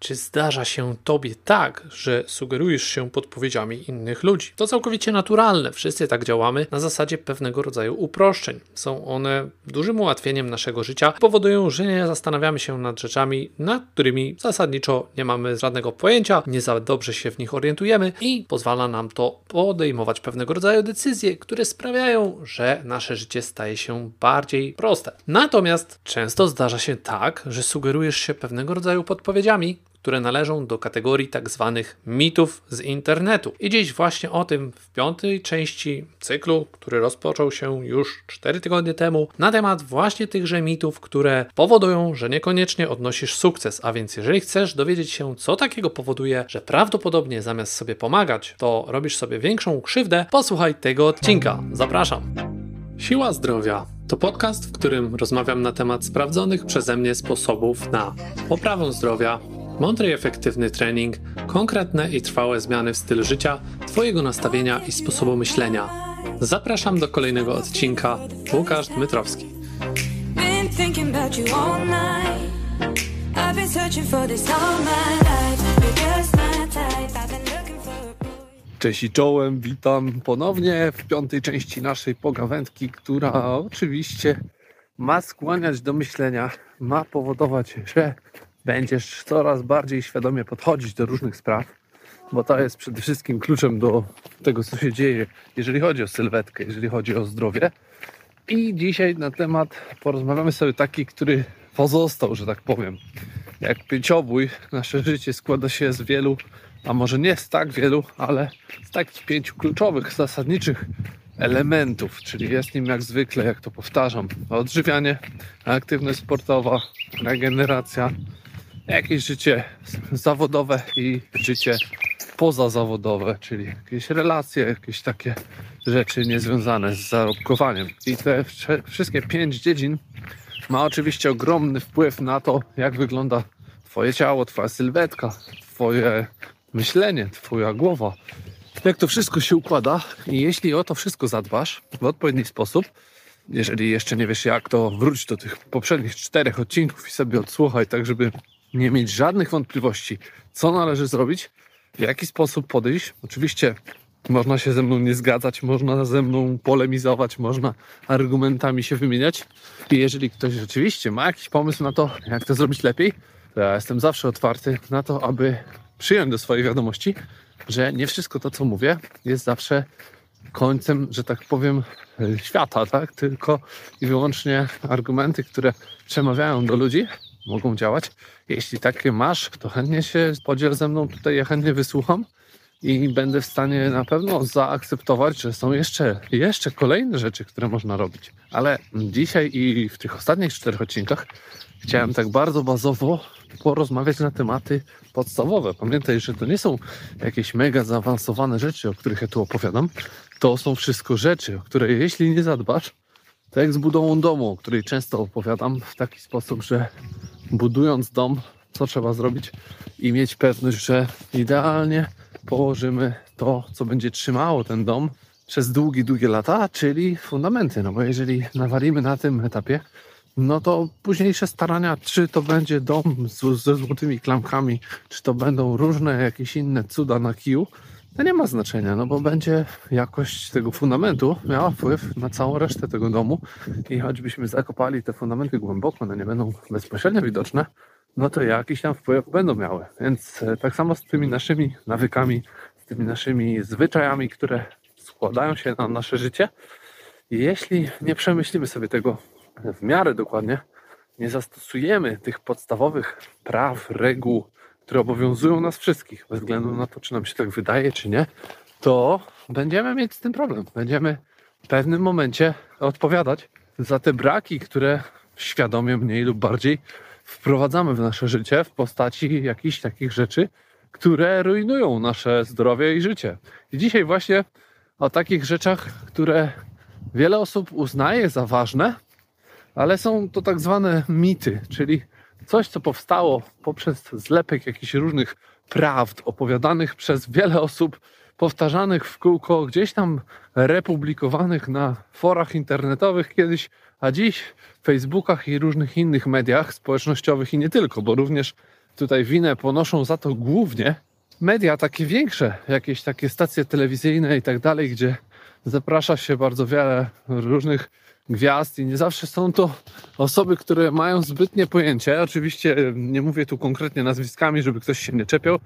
Czy zdarza się tobie tak, że sugerujesz się podpowiedziami innych ludzi? To całkowicie naturalne. Wszyscy tak działamy na zasadzie pewnego rodzaju uproszczeń. Są one dużym ułatwieniem naszego życia, powodują, że nie zastanawiamy się nad rzeczami, nad którymi zasadniczo nie mamy żadnego pojęcia, nie za dobrze się w nich orientujemy i pozwala nam to podejmować pewnego rodzaju decyzje, które sprawiają, że nasze życie staje się bardziej proste. Natomiast często zdarza się tak, że sugerujesz się pewnego rodzaju podpowiedziami, które należą do kategorii tak zwanych mitów z internetu. I dziś właśnie o tym w piątej części cyklu, który rozpoczął się już 4 tygodnie temu, na temat właśnie tychże mitów, które powodują, że niekoniecznie odnosisz sukces. A więc jeżeli chcesz dowiedzieć się, co takiego powoduje, że prawdopodobnie zamiast sobie pomagać, to robisz sobie większą krzywdę, posłuchaj tego odcinka. Zapraszam. Siła zdrowia to podcast, w którym rozmawiam na temat sprawdzonych przeze mnie sposobów na poprawę zdrowia mądry i efektywny trening, konkretne i trwałe zmiany w stylu życia, Twojego nastawienia i sposobu myślenia. Zapraszam do kolejnego odcinka. Łukasz Dmytrowski. Cześć i czołem, witam ponownie w piątej części naszej pogawędki, która oczywiście ma skłaniać do myślenia, ma powodować, że będziesz coraz bardziej świadomie podchodzić do różnych spraw, bo to jest przede wszystkim kluczem do tego, co się dzieje, jeżeli chodzi o sylwetkę, jeżeli chodzi o zdrowie. I dzisiaj na temat porozmawiamy sobie taki, który pozostał, że tak powiem. Jak pięciobój, nasze życie składa się z wielu, a może nie z tak wielu, ale z takich pięciu kluczowych, zasadniczych elementów, czyli jest nim jak zwykle, jak to powtarzam, odżywianie, aktywność sportowa, regeneracja, jakieś życie zawodowe i życie pozazawodowe, czyli jakieś relacje, jakieś takie rzeczy niezwiązane z zarobkowaniem. I te wszystkie pięć dziedzin ma oczywiście ogromny wpływ na to, jak wygląda Twoje ciało, Twoja sylwetka, Twoje myślenie, Twoja głowa. Jak to wszystko się układa i jeśli o to wszystko zadbasz w odpowiedni sposób, jeżeli jeszcze nie wiesz jak, to wróć do tych poprzednich czterech odcinków i sobie odsłuchaj, tak żeby nie mieć żadnych wątpliwości, co należy zrobić, w jaki sposób podejść. Oczywiście można się ze mną nie zgadzać, można ze mną polemizować, można argumentami się wymieniać. I jeżeli ktoś rzeczywiście ma jakiś pomysł na to, jak to zrobić lepiej, to ja jestem zawsze otwarty na to, aby przyjąć do swojej wiadomości, że nie wszystko to, co mówię, jest zawsze końcem, że tak powiem, świata, tak? Tylko i wyłącznie argumenty, które przemawiają do ludzi, mogą działać. Jeśli takie masz, to chętnie się podziel ze mną tutaj, ja chętnie wysłucham i będę w stanie na pewno zaakceptować, że są jeszcze, jeszcze kolejne rzeczy, które można robić. Ale dzisiaj i w tych ostatnich czterech odcinkach chciałem tak bardzo bazowo porozmawiać na tematy podstawowe. Pamiętaj, że to nie są jakieś mega zaawansowane rzeczy, o których ja tu opowiadam. To są wszystko rzeczy, o które jeśli nie zadbasz, to jak z budową domu, o której często opowiadam w taki sposób, że budując dom, co trzeba zrobić i mieć pewność, że idealnie położymy to, co będzie trzymało ten dom przez długie, długie lata, czyli fundamenty. No bo jeżeli nawalimy na tym etapie, no to późniejsze starania, czy to będzie dom z, ze złotymi klamkami, czy to będą różne jakieś inne cuda na kiju, to nie ma znaczenia, no bo będzie jakość tego fundamentu miała wpływ na całą resztę tego domu i choćbyśmy zakopali te fundamenty głęboko, one nie będą bezpośrednio widoczne, no to jakiś tam wpływ będą miały. Więc e, tak samo z tymi naszymi nawykami, z tymi naszymi zwyczajami, które składają się na nasze życie, jeśli nie przemyślimy sobie tego w miarę dokładnie, nie zastosujemy tych podstawowych praw, reguł, które obowiązują nas wszystkich, bez względu na to, czy nam się tak wydaje, czy nie, to będziemy mieć z tym problem. Będziemy w pewnym momencie odpowiadać za te braki, które świadomie mniej lub bardziej wprowadzamy w nasze życie w postaci jakichś takich rzeczy, które rujnują nasze zdrowie i życie. I dzisiaj właśnie o takich rzeczach, które wiele osób uznaje za ważne, ale są to tak zwane mity, czyli coś, co powstało poprzez zlepek jakichś różnych prawd opowiadanych przez wiele osób, powtarzanych w kółko, gdzieś tam republikowanych na forach internetowych kiedyś, a dziś w Facebookach i różnych innych mediach społecznościowych i nie tylko, bo również tutaj winę ponoszą za to głównie media takie większe, jakieś takie stacje telewizyjne i tak dalej, gdzie zaprasza się bardzo wiele różnych gwiazd i nie zawsze są to osoby, które mają zbytnie pojęcie. Oczywiście nie mówię tu konkretnie nazwiskami, żeby ktoś się nie czepiał,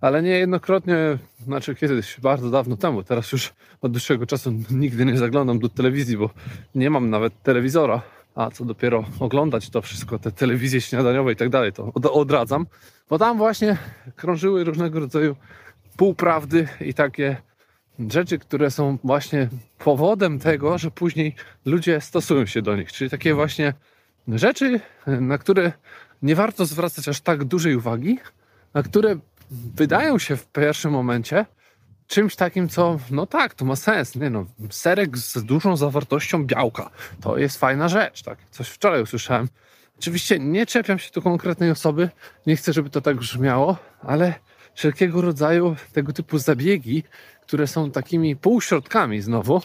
ale niejednokrotnie, znaczy kiedyś, bardzo dawno temu, teraz już od dłuższego czasu nigdy nie zaglądam do telewizji, bo nie mam nawet telewizora, a co dopiero oglądać to wszystko, te telewizje śniadaniowe i tak dalej, to odradzam, bo tam właśnie krążyły różnego rodzaju półprawdy i takie rzeczy, które są właśnie powodem tego, że później ludzie stosują się do nich. Czyli takie właśnie rzeczy, na które nie warto zwracać aż tak dużej uwagi, na które wydają się w pierwszym momencie czymś takim, co no tak, to ma sens. Nie no, serek z dużą zawartością białka to jest fajna rzecz. Tak? Coś wczoraj usłyszałem. Oczywiście nie czepiam się tu konkretnej osoby, nie chcę, żeby to tak brzmiało, ale wszelkiego rodzaju tego typu zabiegi które są takimi półśrodkami znowu,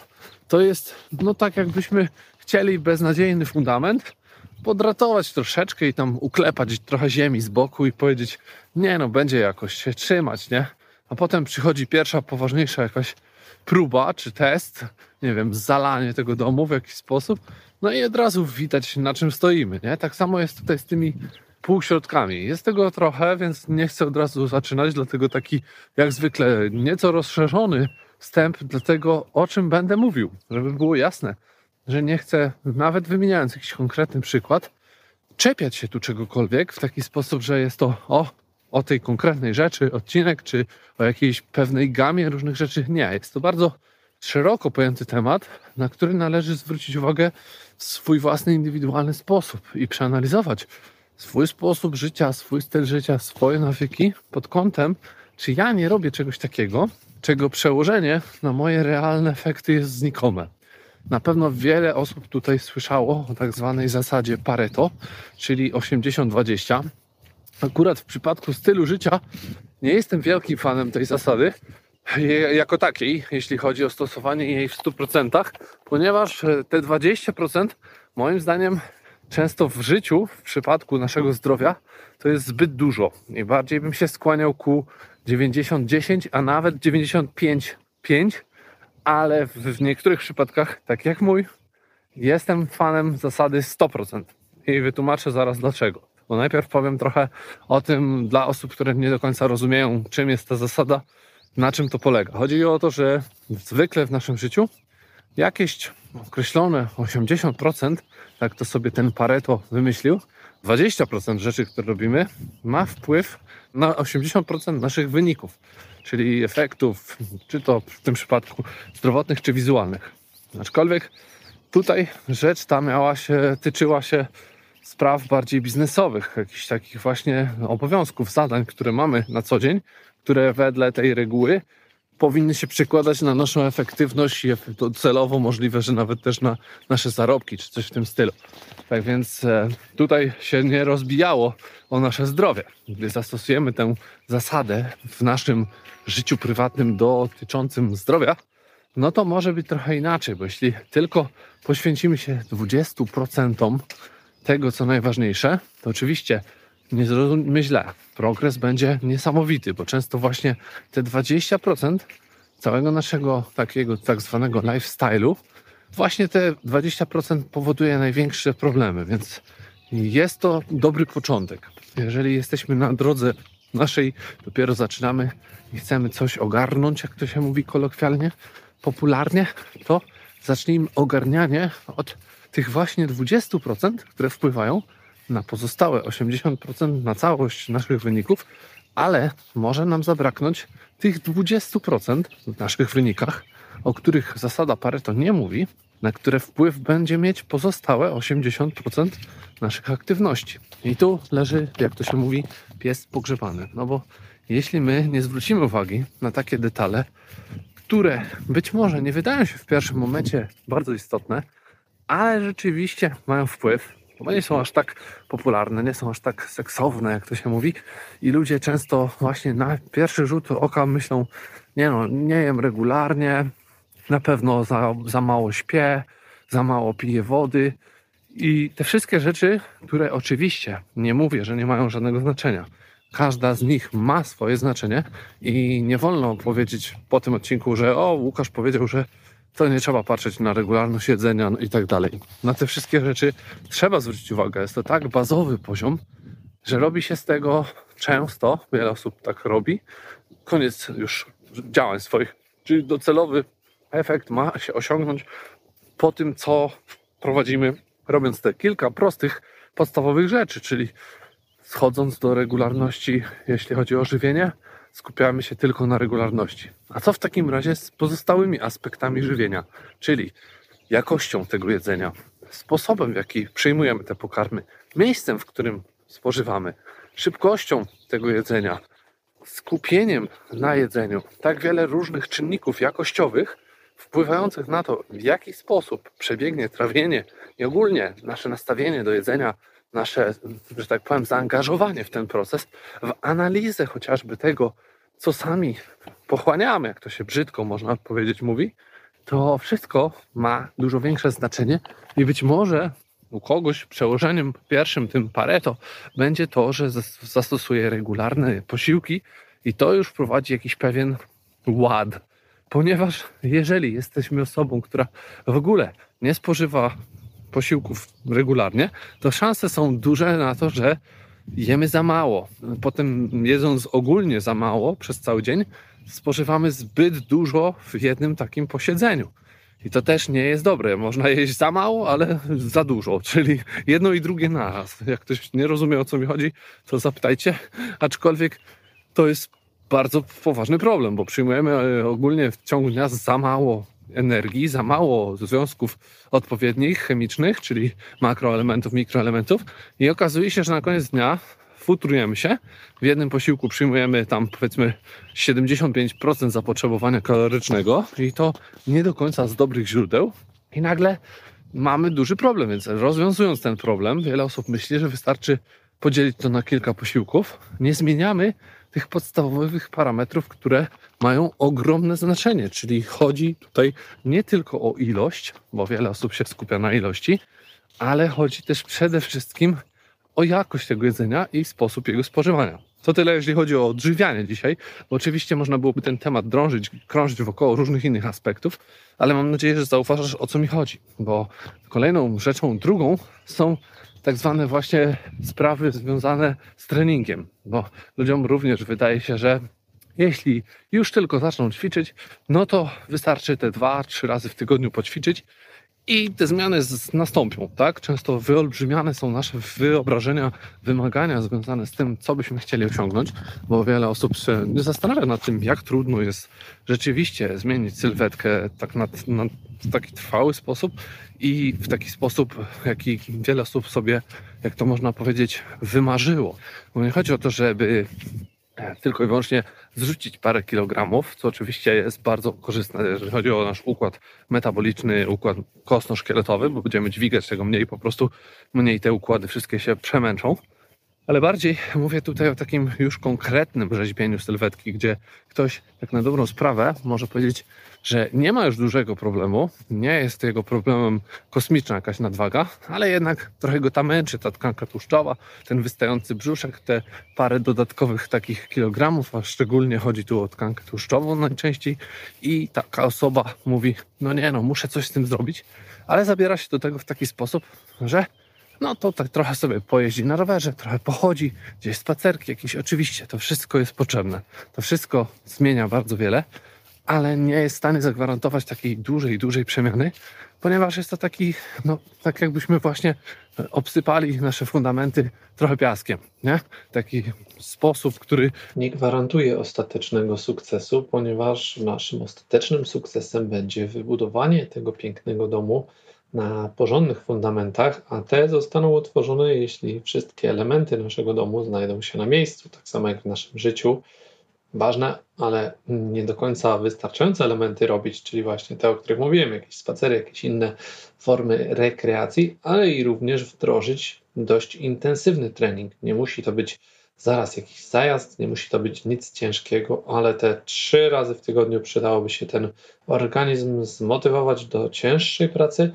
to jest no tak jakbyśmy chcieli beznadziejny fundament podratować troszeczkę i tam uklepać trochę ziemi z boku i powiedzieć, nie no, będzie jakoś się trzymać, nie? A potem przychodzi pierwsza, poważniejsza jakaś próba czy test, nie wiem, zalanie tego domu w jakiś sposób, no i od razu widać na czym stoimy, nie? Tak samo jest tutaj z tymi półśrodkami. Jest tego trochę, więc nie chcę od razu zaczynać, dlatego taki jak zwykle nieco rozszerzony wstęp do tego, o czym będę mówił, żeby było jasne, że nie chcę, nawet wymieniając jakiś konkretny przykład, czepiać się tu czegokolwiek w taki sposób, że jest to o, o tej konkretnej rzeczy, odcinek, czy o jakiejś pewnej gamie różnych rzeczy. Nie, jest to bardzo szeroko pojęty temat, na który należy zwrócić uwagę w swój własny, indywidualny sposób i przeanalizować swój sposób życia, swój styl życia, swoje nawyki pod kątem, czy ja nie robię czegoś takiego, czego przełożenie na moje realne efekty jest znikome. Na pewno wiele osób tutaj słyszało o tak zwanej zasadzie Pareto, czyli 80-20. Akurat w przypadku stylu życia nie jestem wielkim fanem tej zasady jako takiej, jeśli chodzi o stosowanie jej w 100%, ponieważ te 20% moim zdaniem często w życiu, w przypadku naszego zdrowia, to jest zbyt dużo. I bardziej bym się skłaniał ku 90-10, a nawet 95-5, ale w niektórych przypadkach, tak jak mój, jestem fanem zasady 100%. I wytłumaczę zaraz dlaczego. Bo najpierw powiem trochę o tym dla osób, które nie do końca rozumieją, czym jest ta zasada, na czym to polega. Chodzi o to, że zwykle w naszym życiu jakieś określone 80%, tak to sobie ten Pareto wymyślił, 20% rzeczy, które robimy, ma wpływ na 80% naszych wyników, czyli efektów, czy to w tym przypadku zdrowotnych, czy wizualnych. Aczkolwiek tutaj rzecz ta miała się, tyczyła się spraw bardziej biznesowych, jakichś takich właśnie obowiązków, zadań, które mamy na co dzień, które wedle tej reguły powinny się przekładać na naszą efektywność i celowo możliwe, że nawet też na nasze zarobki czy coś w tym stylu. Tak więc e, tutaj się nie rozbijało o nasze zdrowie. Gdy zastosujemy tę zasadę w naszym życiu prywatnym dotyczącym zdrowia, no to może być trochę inaczej, bo jeśli tylko poświęcimy się 20% tego, co najważniejsze, to oczywiście nie zrozummy źle, progres będzie niesamowity, bo często właśnie te 20% całego naszego takiego tak zwanego lifestyle'u, właśnie te 20% powoduje największe problemy, więc jest to dobry początek. Jeżeli jesteśmy na drodze naszej, dopiero zaczynamy i chcemy coś ogarnąć, jak to się mówi kolokwialnie, popularnie, to zacznijmy ogarnianie od tych właśnie 20%, które wpływają na pozostałe 80% na całość naszych wyników, ale może nam zabraknąć tych 20% w naszych wynikach, o których zasada Pareto nie mówi, na które wpływ będzie mieć pozostałe 80% naszych aktywności. I tu leży, jak to się mówi, pies pogrzebany. No bo jeśli my nie zwrócimy uwagi na takie detale, które być może nie wydają się w pierwszym momencie bardzo istotne, ale rzeczywiście mają wpływ bo nie są aż tak popularne, nie są aż tak seksowne, jak to się mówi. I ludzie często właśnie na pierwszy rzut oka myślą, nie no, nie jem regularnie, na pewno za, za mało śpię, za mało piję wody. I te wszystkie rzeczy, które oczywiście nie mówię, że nie mają żadnego znaczenia, każda z nich ma swoje znaczenie i nie wolno powiedzieć po tym odcinku, że o, Łukasz powiedział, że to nie trzeba patrzeć na regularność jedzenia i tak dalej. Na te wszystkie rzeczy trzeba zwrócić uwagę. Jest to tak bazowy poziom, że robi się z tego często, wiele osób tak robi, koniec już działań swoich. Czyli docelowy efekt ma się osiągnąć po tym, co prowadzimy, robiąc te kilka prostych, podstawowych rzeczy, czyli schodząc do regularności, jeśli chodzi o żywienie, skupiamy się tylko na regularności. A co w takim razie z pozostałymi aspektami żywienia, czyli jakością tego jedzenia, sposobem, w jaki przyjmujemy te pokarmy, miejscem, w którym spożywamy, szybkością tego jedzenia, skupieniem na jedzeniu. Tak wiele różnych czynników jakościowych wpływających na to, w jaki sposób przebiegnie trawienie i ogólnie nasze nastawienie do jedzenia, nasze, że tak powiem, zaangażowanie w ten proces, w analizę chociażby tego, co sami pochłaniamy, jak to się brzydko można powiedzieć mówi, to wszystko ma dużo większe znaczenie i być może u kogoś przełożeniem pierwszym, tym Pareto, będzie to, że zastosuje regularne posiłki i to już wprowadzi jakiś pewien ład. Ponieważ jeżeli jesteśmy osobą, która w ogóle nie spożywa posiłków regularnie, to szanse są duże na to, że jemy za mało. Potem jedząc ogólnie za mało przez cały dzień, spożywamy zbyt dużo w jednym takim posiedzeniu. I to też nie jest dobre. Można jeść za mało, ale za dużo, czyli jedno i drugie naraz. Jak ktoś nie rozumie o co mi chodzi, to zapytajcie. Aczkolwiek to jest bardzo poważny problem, bo przyjmujemy e, ogólnie w ciągu dnia za mało energii, za mało związków odpowiednich, chemicznych, czyli makroelementów, mikroelementów i okazuje się, że na koniec dnia futrujemy się. W jednym posiłku przyjmujemy tam powiedzmy 75% zapotrzebowania kalorycznego i to nie do końca z dobrych źródeł i nagle mamy duży problem, więc rozwiązując ten problem, wiele osób myśli, że wystarczy podzielić to na kilka posiłków. Nie zmieniamy tych podstawowych parametrów, które mają ogromne znaczenie. Czyli chodzi tutaj nie tylko o ilość, bo wiele osób się skupia na ilości, ale chodzi też przede wszystkim o jakość tego jedzenia i sposób jego spożywania. To tyle, jeśli chodzi o odżywianie dzisiaj, bo oczywiście można byłoby ten temat drążyć, krążyć wokoło różnych innych aspektów, ale mam nadzieję, że zauważasz o co mi chodzi, bo kolejną rzeczą, drugą są tak zwane właśnie sprawy związane z treningiem, bo ludziom również wydaje się, że jeśli już tylko zaczną ćwiczyć, no to wystarczy te dwa, trzy razy w tygodniu poćwiczyć i te zmiany nastąpią, tak? Często wyolbrzymiane są nasze wyobrażenia, wymagania związane z tym, co byśmy chcieli osiągnąć, bo wiele osób się nie zastanawia nad tym, jak trudno jest rzeczywiście zmienić sylwetkę tak na, na taki trwały sposób i w taki sposób, jaki wiele osób sobie, jak to można powiedzieć, wymarzyło. Bo nie chodzi o to, żeby E, tylko i wyłącznie zrzucić parę kilogramów, co oczywiście jest bardzo korzystne, jeżeli chodzi o nasz układ metaboliczny, układ kostno-szkieletowy, bo będziemy dźwigać tego mniej, po prostu mniej te układy wszystkie się przemęczą. Ale bardziej mówię tutaj o takim już konkretnym rzeźbieniu sylwetki, gdzie ktoś tak na dobrą sprawę może powiedzieć, że nie ma już dużego problemu, nie jest jego problemem kosmiczna jakaś nadwaga, ale jednak trochę go ta męczy, ta tkanka tłuszczowa, ten wystający brzuszek, te parę dodatkowych takich kilogramów, a szczególnie chodzi tu o tkankę tłuszczową najczęściej. I taka osoba mówi, no nie no, muszę coś z tym zrobić, ale zabiera się do tego w taki sposób, że no to tak trochę sobie pojeździ na rowerze, trochę pochodzi, gdzieś spacerki jakieś. Oczywiście to wszystko jest potrzebne. To wszystko zmienia bardzo wiele, ale nie jest w stanie zagwarantować takiej dużej, dużej przemiany, ponieważ jest to taki, no tak jakbyśmy właśnie obsypali nasze fundamenty trochę piaskiem, nie? Taki sposób, który nie gwarantuje ostatecznego sukcesu, ponieważ naszym ostatecznym sukcesem będzie wybudowanie tego pięknego domu, na porządnych fundamentach, a te zostaną utworzone, jeśli wszystkie elementy naszego domu znajdą się na miejscu, tak samo jak w naszym życiu. Ważne, ale nie do końca wystarczające elementy robić, czyli właśnie te, o których mówiłem, jakieś spacery, jakieś inne formy rekreacji, ale i również wdrożyć dość intensywny trening. Nie musi to być zaraz jakiś zajazd, nie musi to być nic ciężkiego, ale te trzy razy w tygodniu przydałoby się ten organizm zmotywować do cięższej pracy,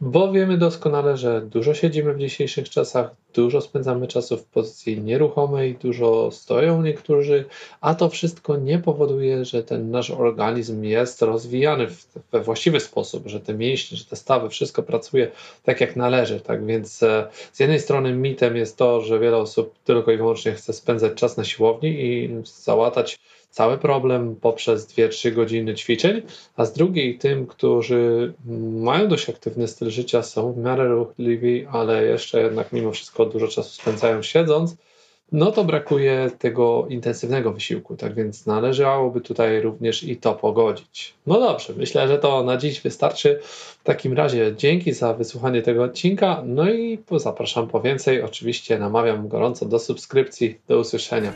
bo wiemy doskonale, że dużo siedzimy w dzisiejszych czasach, dużo spędzamy czasu w pozycji nieruchomej, dużo stoją niektórzy, a to wszystko nie powoduje, że ten nasz organizm jest rozwijany we właściwy sposób, że te mięśnie, że te stawy, wszystko pracuje tak jak należy. Tak więc e, z jednej strony mitem jest to, że wiele osób tylko i wyłącznie chce spędzać czas na siłowni i załatać cały problem poprzez 2-3 godziny ćwiczeń, a z drugiej tym, którzy mają dość aktywny styl życia, są w miarę ruchliwi, ale jeszcze jednak mimo wszystko dużo czasu spędzają siedząc, no to brakuje tego intensywnego wysiłku, tak więc należałoby tutaj również i to pogodzić. No dobrze, myślę, że to na dziś wystarczy. W takim razie dzięki za wysłuchanie tego odcinka, no i zapraszam po więcej. Oczywiście namawiam gorąco do subskrypcji. Do usłyszenia.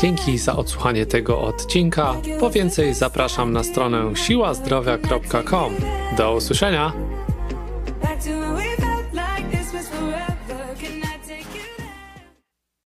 Dzięki za odsłuchanie tego odcinka. Po więcej zapraszam na stronę siłazdrowia.com. Do usłyszenia.